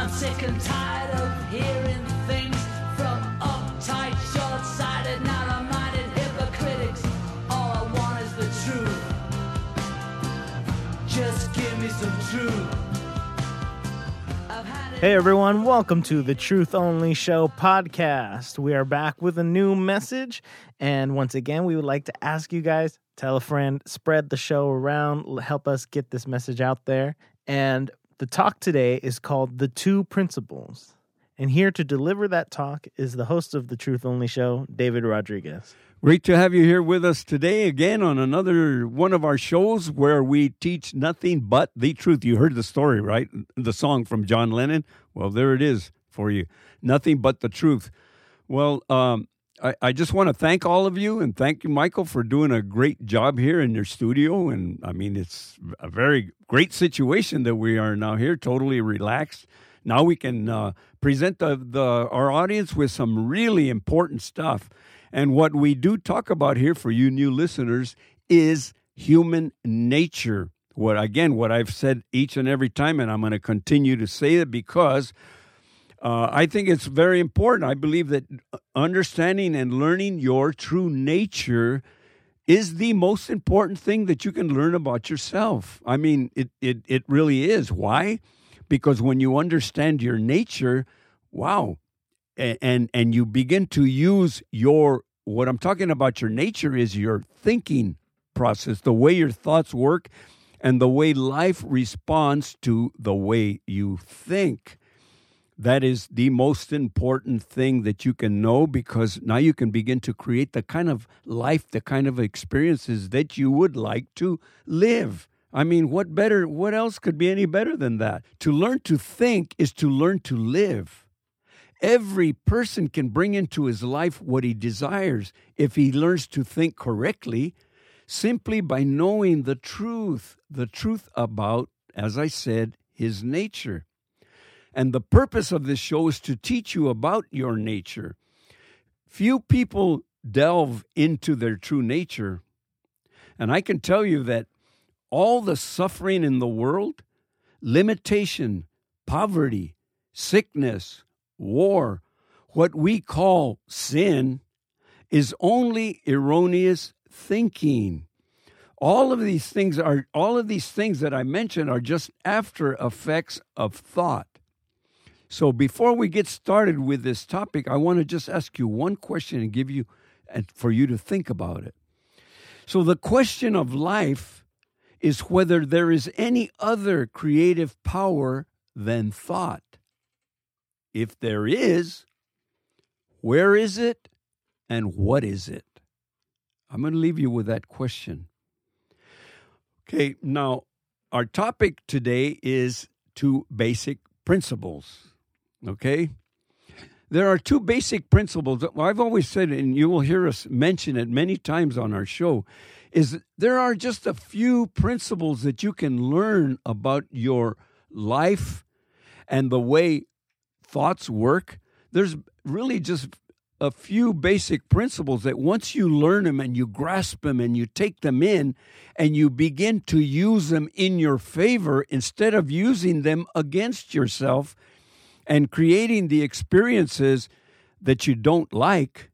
I'm sick and tired of hearing things from uptight, short-sighted, narrow-minded hypocritics. All I want is the truth. Just give me some truth. Hey everyone, welcome to the Truth Only Show podcast. We are back with a new message, and once again, we would like to ask you guys tell a friend, spread the show around, help us get this message out there. And the talk today is called The Two Principles. And here to deliver that talk is the host of the Truth Only Show, David Rodriguez. Great to have you here with us today again on another one of our shows where we teach nothing but the truth. You heard the story, right? The song from John Lennon. Well, there it is for you. Nothing but the truth. Well, um, I, I just want to thank all of you and thank you, Michael, for doing a great job here in your studio. And I mean, it's a very great situation that we are now here, totally relaxed. Now we can uh, present the, the our audience with some really important stuff. And what we do talk about here for you new listeners is human nature. What again, what I've said each and every time, and I'm going to continue to say it because uh, I think it's very important. I believe that understanding and learning your true nature is the most important thing that you can learn about yourself. I mean, it it it really is. Why? Because when you understand your nature, wow, a- and and you begin to use your what I'm talking about your nature is your thinking process, the way your thoughts work and the way life responds to the way you think. That is the most important thing that you can know because now you can begin to create the kind of life, the kind of experiences that you would like to live. I mean, what better, what else could be any better than that? To learn to think is to learn to live. Every person can bring into his life what he desires if he learns to think correctly simply by knowing the truth, the truth about, as I said, his nature. And the purpose of this show is to teach you about your nature. Few people delve into their true nature. And I can tell you that all the suffering in the world, limitation, poverty, sickness, war, what we call sin, is only erroneous thinking. All of these things are all of these things that I mentioned are just after effects of thought. So before we get started with this topic, I want to just ask you one question and give you and for you to think about it. So the question of life is whether there is any other creative power than thought. If there is, where is it and what is it? I'm going to leave you with that question. Okay, now our topic today is two basic principles. Okay? There are two basic principles. that I've always said, and you will hear us mention it many times on our show, is there are just a few principles that you can learn about your life and the way thoughts work. There's really just a few basic principles that once you learn them and you grasp them and you take them in and you begin to use them in your favor instead of using them against yourself and creating the experiences that you don't like,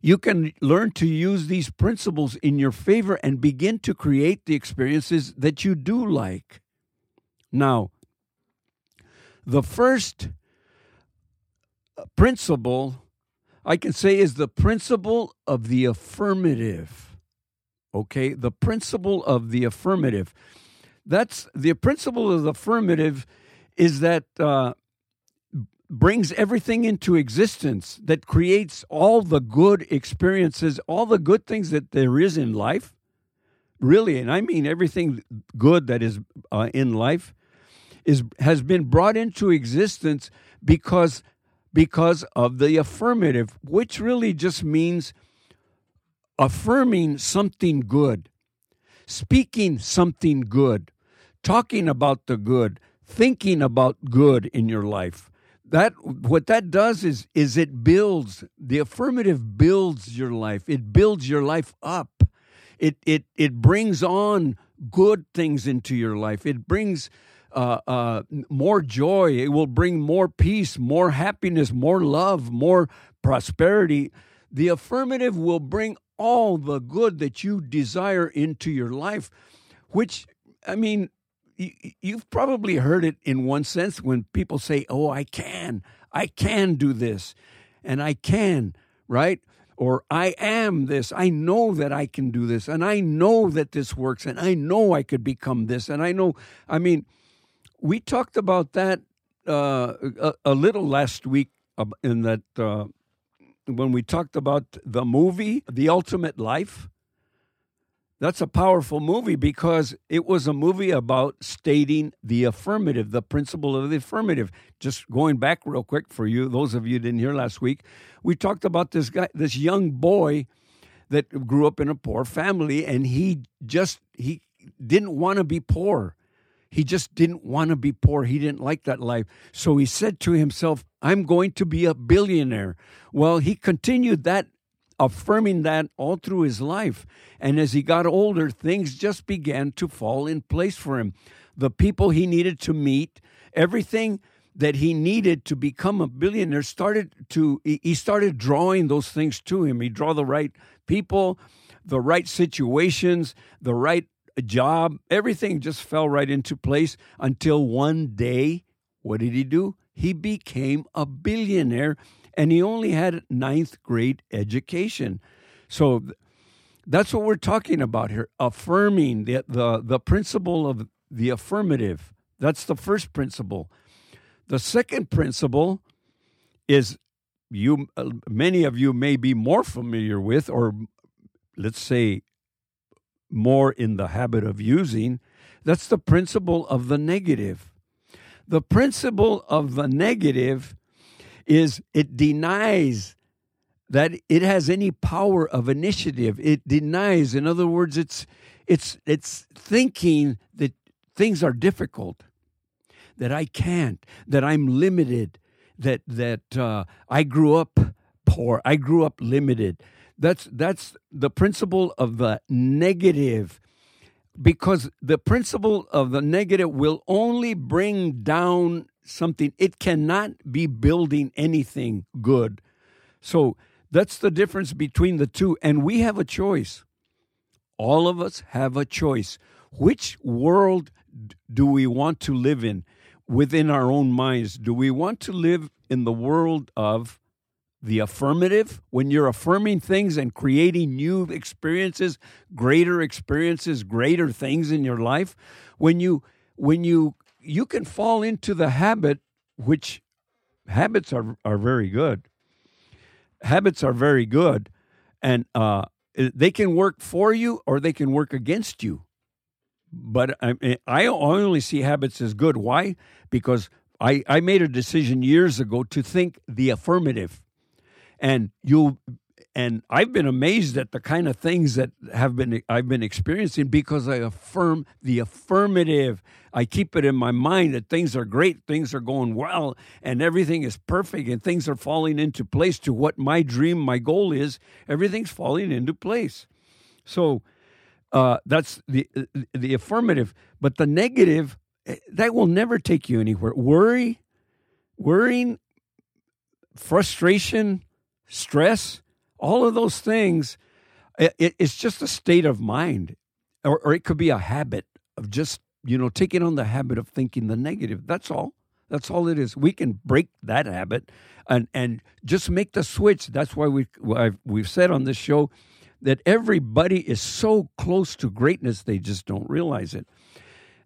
you can learn to use these principles in your favor and begin to create the experiences that you do like. Now, the first uh, principle I can say is the principle of the affirmative. Okay, the principle of the affirmative. That's the principle of the affirmative is that uh, brings everything into existence, that creates all the good experiences, all the good things that there is in life. Really, and I mean everything good that is uh, in life is has been brought into existence because because of the affirmative, which really just means affirming something good, speaking something good, talking about the good, thinking about good in your life. That what that does is is it builds the affirmative builds your life. It builds your life up. It it it brings on good things into your life. It brings uh, uh, more joy. It will bring more peace, more happiness, more love, more prosperity. The affirmative will bring all the good that you desire into your life, which, I mean, you've probably heard it in one sense when people say, Oh, I can, I can do this, and I can, right? Or I am this. I know that I can do this, and I know that this works, and I know I could become this, and I know, I mean, we talked about that uh, a, a, little last week in that uh, when we talked about the movie, The Ultimate Life. That's a powerful movie because it was a movie about stating the affirmative, the principle of the affirmative. Just going back real quick for you, those of you didn't hear last week, we talked about this guy, this young boy that grew up in a poor family, and he just he didn't want to be poor. He just didn't want to be poor. He didn't like that life. So he said to himself, I'm going to be a billionaire. Well, he continued that, affirming that all through his life. And as he got older, things just began to fall in place for him. The people he needed to meet, everything that he needed to become a billionaire started to he started drawing those things to him he draw the right people the right situations the right job, everything just fell right into place until one day, what did he do? He became a billionaire and he only had ninth grade education. So that's what we're talking about here affirming the, the, the principle of the affirmative. That's the first principle. The second principle is you uh, many of you may be more familiar with or let's say more in the habit of using, that's the principle of the negative. The principle of the negative is it denies that it has any power of initiative. It denies, in other words, it's it's it's thinking that things are difficult, that I can't, that I'm limited, that that uh, I grew up poor, I grew up limited, that's that's the principle of the negative because the principle of the negative will only bring down something. It cannot be building anything good. So that's the difference between the two. And we have a choice. All of us have a choice. Which world do we want to live in within our own minds? Do we want to live in the world of the affirmative, when you're affirming things and creating new experiences, greater experiences, greater things in your life, when you when you you can fall into the habit which habits are are very good. Habits are very good and uh, they can work for you or they can work against you. But I, I only see habits as good. Why? Because I, I made a decision years ago to think the affirmative and you and I've been amazed at the kind of things that have been I've been experiencing because I affirm the affirmative. I keep it in my mind that things are great, things are going well, and everything is perfect, and things are falling into place to what my dream, my goal is. Everything's falling into place. So uh, that's the the affirmative, but the negative eh, that will never take you anywhere. Worry, worrying, frustration stress, all of those things, it, it's just a state of mind, or, or it could be a habit of just, you know, taking on the habit of thinking the negative. That's all. That's all it is. We can break that habit and, and just make the switch. That's why we, we've said on this show that everybody is so close to greatness, they just don't realize it.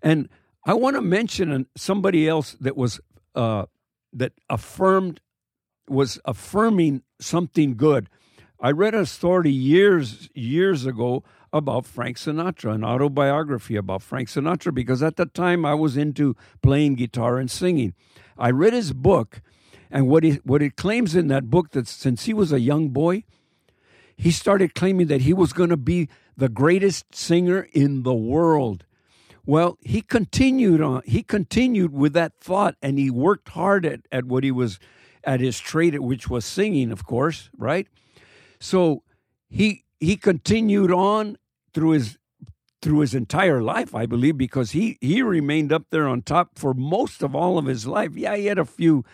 And I want to mention somebody else that was uh, that affirmed was affirming something good. I read a story years years ago about Frank Sinatra, an autobiography about Frank Sinatra, because at that time I was into playing guitar and singing. I read his book, and what he what it claims in that book that since he was a young boy, he started claiming that he was going to be the greatest singer in the world. Well, he continued on. He continued with that thought, and he worked hard at, at what he was at his trade, which was singing, of course, right? So he he continued on through his through his entire life, I believe, because he he remained up there on top for most of all of his life. Yeah, he had a few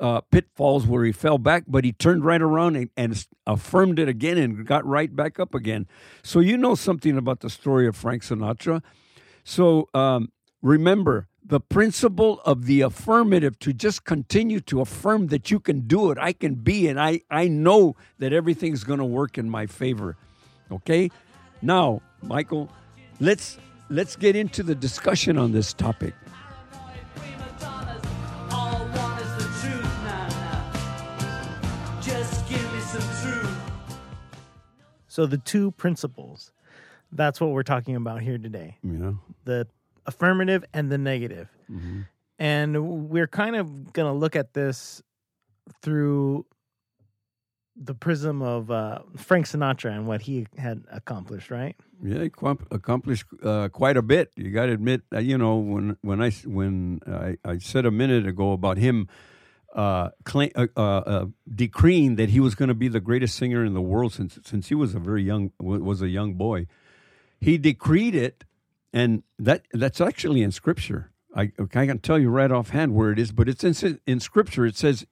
uh, pitfalls where he fell back, but he turned right around and, and affirmed it again and got right back up again. So you know something about the story of Frank Sinatra. So um, remember the principle of the affirmative to just continue to affirm that you can do it. I can be, and I I know that everything's going to work in my favor. Okay, now Michael, let's let's get into the discussion on this topic. Paranoid prima donnas, all I want is the truth now, now. Just give me some truth. So the two principles, that's what we're talking about here today. Yeah. The affirmative and the negative. And we're kind of going to look at this through the prism of uh, Frank Sinatra and what he had accomplished, right? Yeah, he com- accomplished uh, quite a bit. You got to admit, uh, you know, when when I when I, I said a minute ago about him uh, claim, uh, uh, uh, decreeing that he was going to be the greatest singer in the world since since he was a very young was a young boy, he decreed it, and that that's actually in Scripture. I I can tell you right offhand where it is, but it's in in Scripture. It says.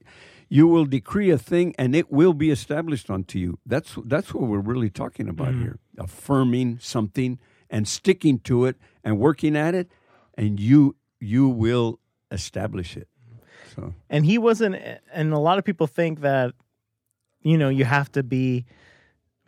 You will decree a thing, and it will be established unto you. That's that's what we're really talking about mm-hmm. here: affirming something and sticking to it and working at it, and you you will establish it. So and he wasn't and a lot of people think that you know you have to be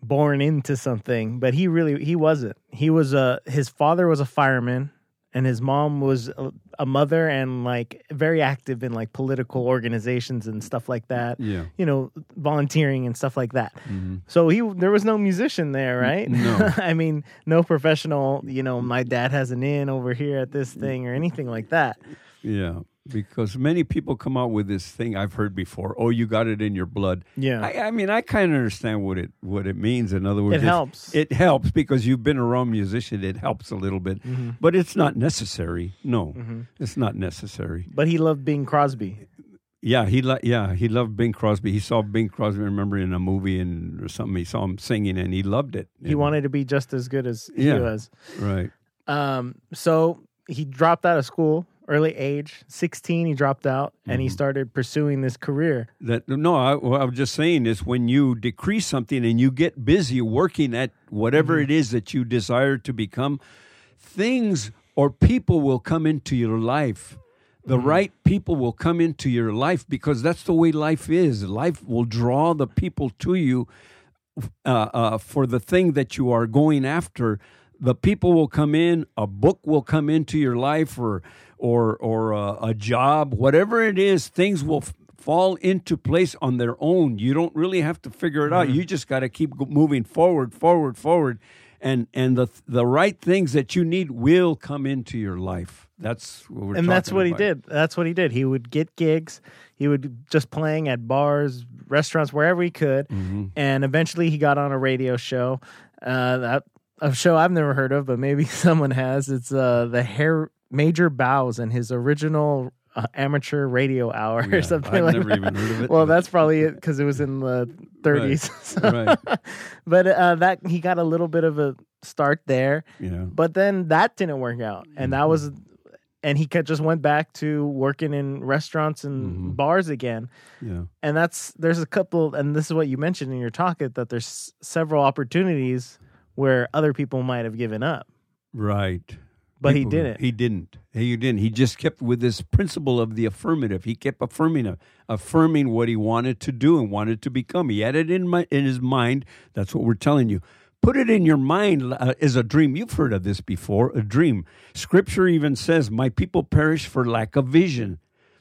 born into something but he really he wasn't. He was a his father was a fireman and his mom was a, a mother and like very active in like political organizations and stuff like that. Yeah, you know volunteering and stuff like that. Mm-hmm. So he there was no musician there right? no. i mean no professional you know my dad has an in over here at this thing or anything like that. Yeah. Because many people come out with this thing I've heard before. Oh, you got it in your blood. yeah I, I mean, I kind of understand what it what it means. In other words, It helps. It helps because you've been a around musician. It helps a little bit, Mm-hmm. but it's not necessary. No, it's not necessary. but he loved Bing Crosby. Yeah, he lo- yeah he loved Bing Crosby. He saw Bing Crosby. I remember in a movie and or something. He saw him singing and he loved it. He wanted to be just as good as Yeah. he was. right. Um, so he dropped out of school early age, sixteen. He dropped out and Mm-hmm. he started pursuing this career. That no, I, I was just saying is when you decrease something and you get busy working at whatever it is that you desire to become, things or people will come into your life. The right people will come into your life because that's the way life is. Life will draw the people to you uh, uh, for the thing that you are going after. The people will come in. A book will come into your life, or or or a, a job, whatever it is. Things will f- fall into place on their own. You don't really have to figure it out. You just got to keep moving forward, forward, forward, and and the the right things that you need will come into your life. That's what we're talking and that's what he did. That's what he did. He would get gigs. He would just playing at bars, restaurants, wherever he could. Mm-hmm. And eventually, he got on a radio show. Uh, that a show I've never heard of, but maybe someone has. It's uh, the hair Major Bowes and his original uh, amateur radio hour Yeah, or something I've like never that. even heard of it, well, that's probably it because it was in the 30s. So- Right. but uh, that he got a little bit of a start there. Yeah. But then that didn't work out, and that was, and he just went back to working in restaurants and bars again. Yeah. And that's there's a couple, and this is what you mentioned in your talk that there's several opportunities where other people might have given up, Right. But he didn't. He didn't. He didn't. He just kept with this principle of the affirmative. He kept affirming, affirming what he wanted to do and wanted to become. He had it in my in his mind. That's what we're telling you. Put it in your mind uh, as a dream. You've heard of this before. A dream. Scripture even says, "My people perish for lack of vision."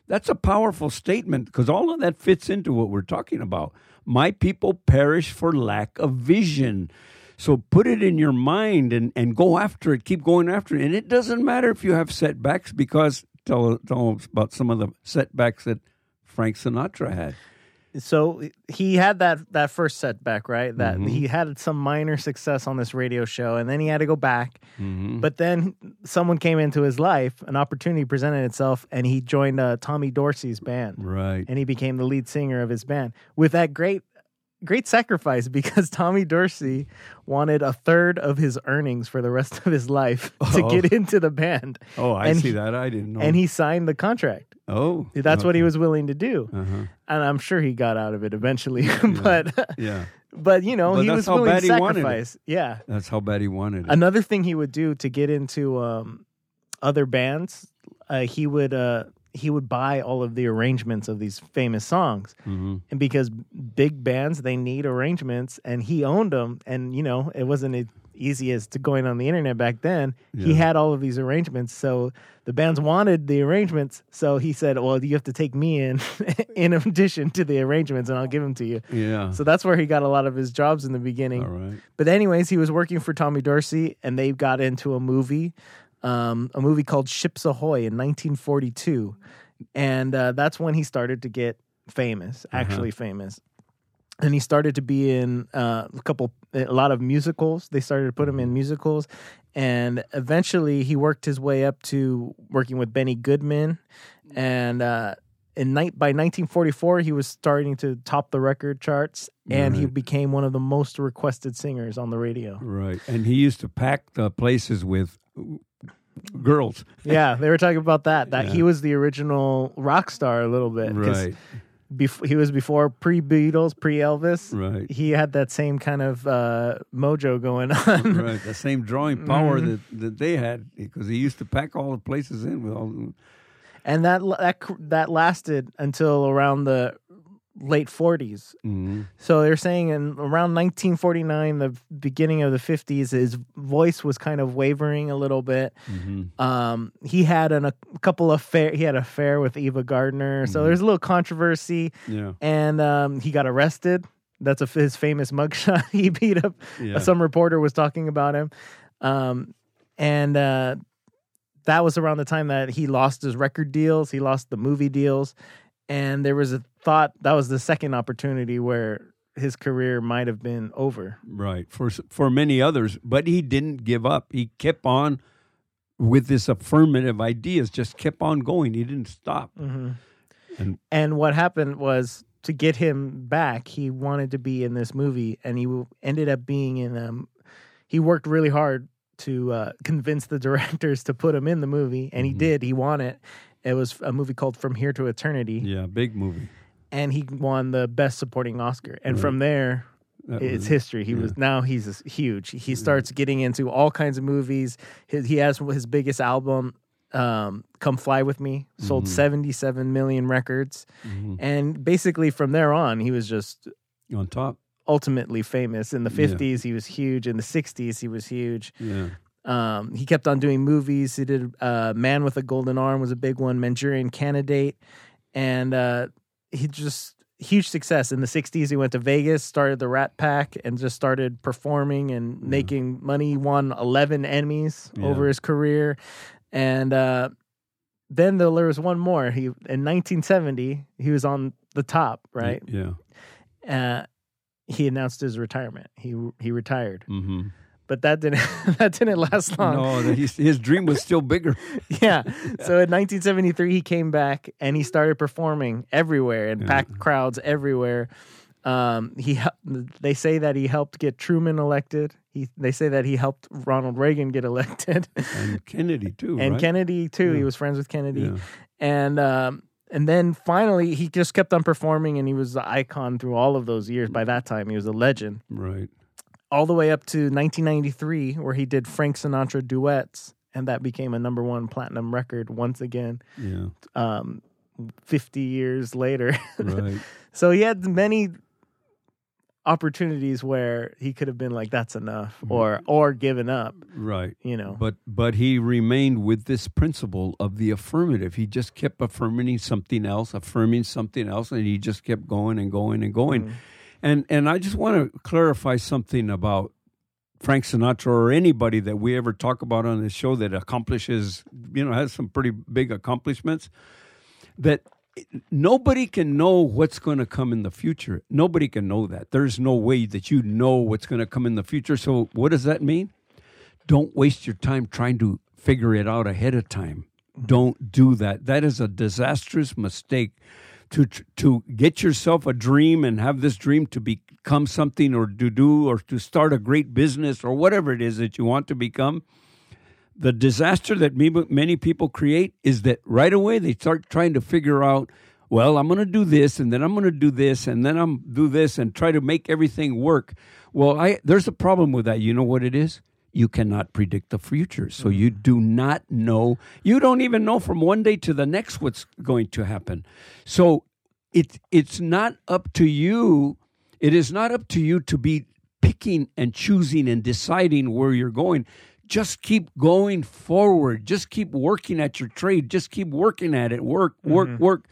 That's a powerful statement because all of that fits into what we're talking about. My people perish for lack of vision. So put it in your mind and, and go after it. Keep going after it. And it doesn't matter if you have setbacks because tell, tell us about some of the setbacks that Frank Sinatra had. so he had that that first setback, right? That Mm-hmm. he had some minor success on this radio show, and then he had to go back. Mm-hmm. But then someone came into his life, an opportunity presented itself, and he joined uh, Tommy Dorsey's band. Right. and he became the lead singer of his band with that great great sacrifice because Tommy Dorsey wanted a third of his earnings for the rest of his life to Oh. get into the band. Oh, I And see he- that. I didn't know. And he signed the contract. oh, That's what he was willing to do. Uh-huh. And I'm sure he got out of it eventually. but Yeah, but you know, But he was willing to sacrifice. Yeah. that's how bad he wanted it. Another thing he would do to get into um, other bands, uh, he would uh, he would buy all of the arrangements of these famous songs, hmm and because big bands they need arrangements, and he owned them, and you know it wasn't as easy as to going on the internet back then. He had all of these arrangements, so the bands wanted the arrangements. So he said, "Well, you have to take me in, in addition to the arrangements, and I'll give them to you." Yeah. So that's where he got a lot of his jobs in the beginning. all right. But anyways, he was working for Tommy Dorsey, and they got into a movie, um, a movie called Ships Ahoy in 1942, and uh, that's when he started to get famous, actually famous. And he started to be in uh, a couple, a lot of musicals. They started to put him in musicals, and eventually he worked his way up to working with Benny Goodman, and. Uh, in night by 1944, he was starting to top the record charts, and he became one of the most requested singers on the radio. Right. And he used to pack the places with girls. yeah, they were talking about that. That he was the original rock star a little bit. Right. bef- he was before pre Beatles, pre Elvis. Right. He had that same kind of uh, mojo going on. right. The same drawing power Mhm. that, that they had because he used to pack all the places in with all. the- and that that that lasted until around the late 40s. Mhm. So they're saying in around 1949, the beginning of the 50s, his voice was kind of wavering a little bit. Mhm. Um, he had an, a couple of affair. He had an affair with Ava Gardner. So Mhm. there's a little controversy, Yeah. and um, he got arrested. That's a, his famous mugshot. he beat up. Yeah. Some reporter was talking about him, um, and uh, that was around the time that he lost his record deals. He lost the movie deals, and there was a thought that was the second opportunity where his career might have been over. Right. For for many others, but he didn't give up. He kept on with this affirmative ideas. Just kept on going. He didn't stop. hmm And- And what happened was to get him back, he wanted to be in this movie, and he ended up being in. Um, he worked really hard to uh, convince the directors to put him in the movie, and he Mhm. did. He won it. It was a movie called From Here to Eternity, Yeah. Big movie. And he won the Best Supporting Oscar. And Right. from there, That it's was- history. He was now he's huge. He starts getting into all kinds of movies. His, he has his biggest album, um, "Come Fly with Me," sold Mhm. 77 million records, Mhm. and basically from there on, he was just on top. ultimately famous. In the Yeah. 50s, he was huge. In the 60s, he was huge. Yeah. Um, he kept on doing movies. He did uh, "Man with a Golden Arm" was a big one. Manchurian Candidate, and uh, he just huge success. In the 60s he went to vegas started the rat pack and just started performing and making money. He won 11 emmys Yeah. over his career. And uh, then there was one more. He in 1970 he was on the top right? Yeah. uh, he announced his retirement. He he retired. Mm-hmm. But that didn't that didn't last long No, that he's, his dream was still bigger. yeah. So in 1973, he came back and he started performing everywhere and Yeah. packed crowds everywhere. Um, he they say that he helped get Truman elected. He they say that he helped Ronald Reagan get elected, And Kennedy too. and right? Kennedy too. He was friends with Kennedy, Yeah. and um, and then finally he just kept on performing, and he was the icon through all of those years. By that time, he was a legend. Right. All the way up to 1993, where he did Frank Sinatra duets, and that became a number one platinum record once again. Yeah. um, 50 years later. Right. so he had many opportunities where he could have been like, that's enough or, or given up, right. you know. But but he remained with this principle of the affirmative. He just kept affirming something else, affirming something else, and he just kept going and going and going. Mm. And and I just want to clarify something about Frank Sinatra or anybody that we ever talk about on this show that accomplishes, you know, has some pretty big accomplishments. That nobody can know what's going to come in the future. Nobody can know that. There's no way that you know what's going to come in the future. So what does that mean? Don't waste your time trying to figure it out ahead of time. Mm-hmm. Don't do that. That is a disastrous mistake. To to get yourself a dream and have this dream to become something or to do or to start a great business or whatever it is that you want to become, the disaster that many people create is that right away they start trying to figure out, well, I'm going to do this and then I'm going to do this and then I'm do this and try to make everything work. Well, I there's a problem with that. You know what it is? You cannot predict the future. So you mm. do not know. You don't even know from one day to the next what's going to happen. So it it's not up to you. It is not up to you to be picking and choosing and deciding where you're going. Just keep going forward. Just keep working at your trade. Just keep working at it. Work, work, mm-hmm. work.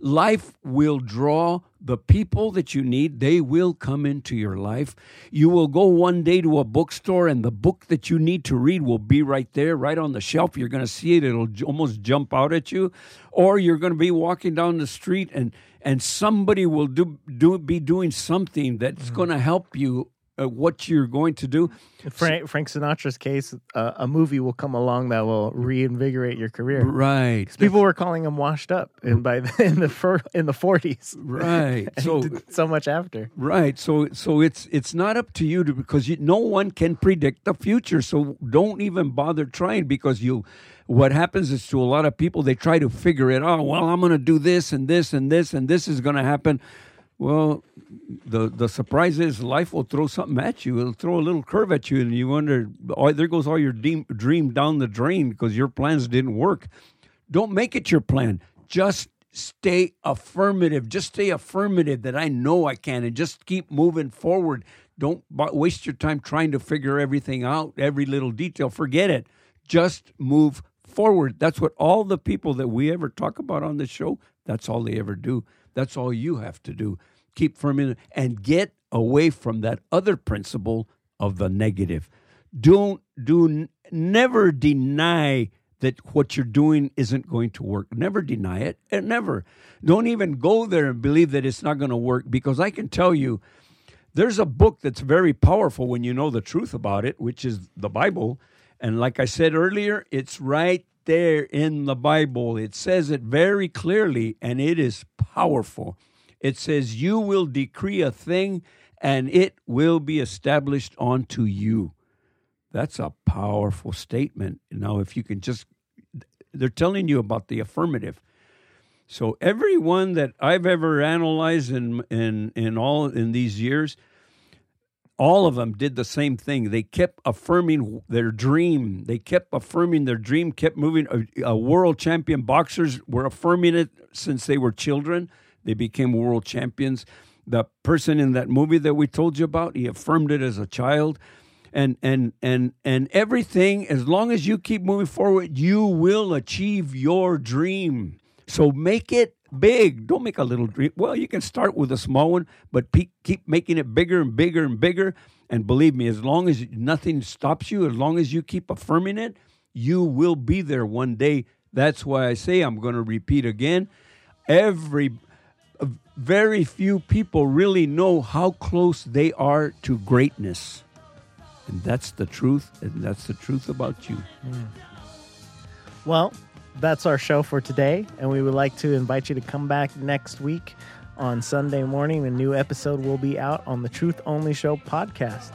Life will draw the people that you need. They will come into your life. You will go one day to a bookstore, and the book that you need to read will be right there, right on the shelf. You're going to see it. It'll almost jump out at you. Or you're going to be walking down the street, and and somebody will do, do be doing something that's mm-hmm. going to help you. Uh, what you're going to do, Frank, Frank Sinatra's case, uh, a movie will come along that will reinvigorate your career. right? People were calling him washed up in by the, in the fir- in the forties. Right. So So so much after. Right. So so it's it's not up to you to because you, no one can predict the future. So don't even bother trying because you what happens is to a lot of people they try to figure it out. Well, I'm going to do this and this and this and this is going to happen. Well, the the surprise is life will throw something at you. It'll throw a little curve at you, and you wonder, oh, there goes all your dream, down the drain because your plans didn't work. Don't make it your plan. Just stay affirmative. Just stay affirmative that I know I can, and just keep moving forward. Don't waste your time trying to figure everything out, every little detail. Forget it. Just move forward. That's what all the people that we ever talk about on the show. That's all they ever do. That's all you have to do. Keep firm in and get away from that other principle of the negative. Don't do never deny that what you're doing isn't going to work. Never deny it. And never. Don't even go there and believe that it's not going to work because I can tell you there's a book that's very powerful when you know the truth about it, which is the Bible. And like I said earlier, it's right there in the Bible. It says it very clearly and it is powerful. It says, You will decree a thing and it will be established unto you. That's a powerful statement. Now, if you can just, they're telling you about the affirmative. So everyone that I've ever analyzed in in in all in these years, all of them did the same thing. They kept affirming their dream. They kept affirming their dream. Kept moving. A, a world champion boxers were affirming it since they were children. They became world champions. The person in that movie that we told you about, he affirmed it as a child and and and and everything as long as you keep moving forward you will achieve your dream so make it big. Don't make a little dream. Well you can start with a small one but pe- keep making it bigger and bigger and bigger. And believe me as long as nothing stops you as long as you keep affirming it you will be there one day. That's why i say i'm going to repeat again. Every very few people really know how close they are to greatness. And that's the truth, and that's the truth about you. Hmm. Well, that's our show for today, and we would like to invite you to come back next week on Sunday morning. A new episode will be out on the Truth Only Show podcast.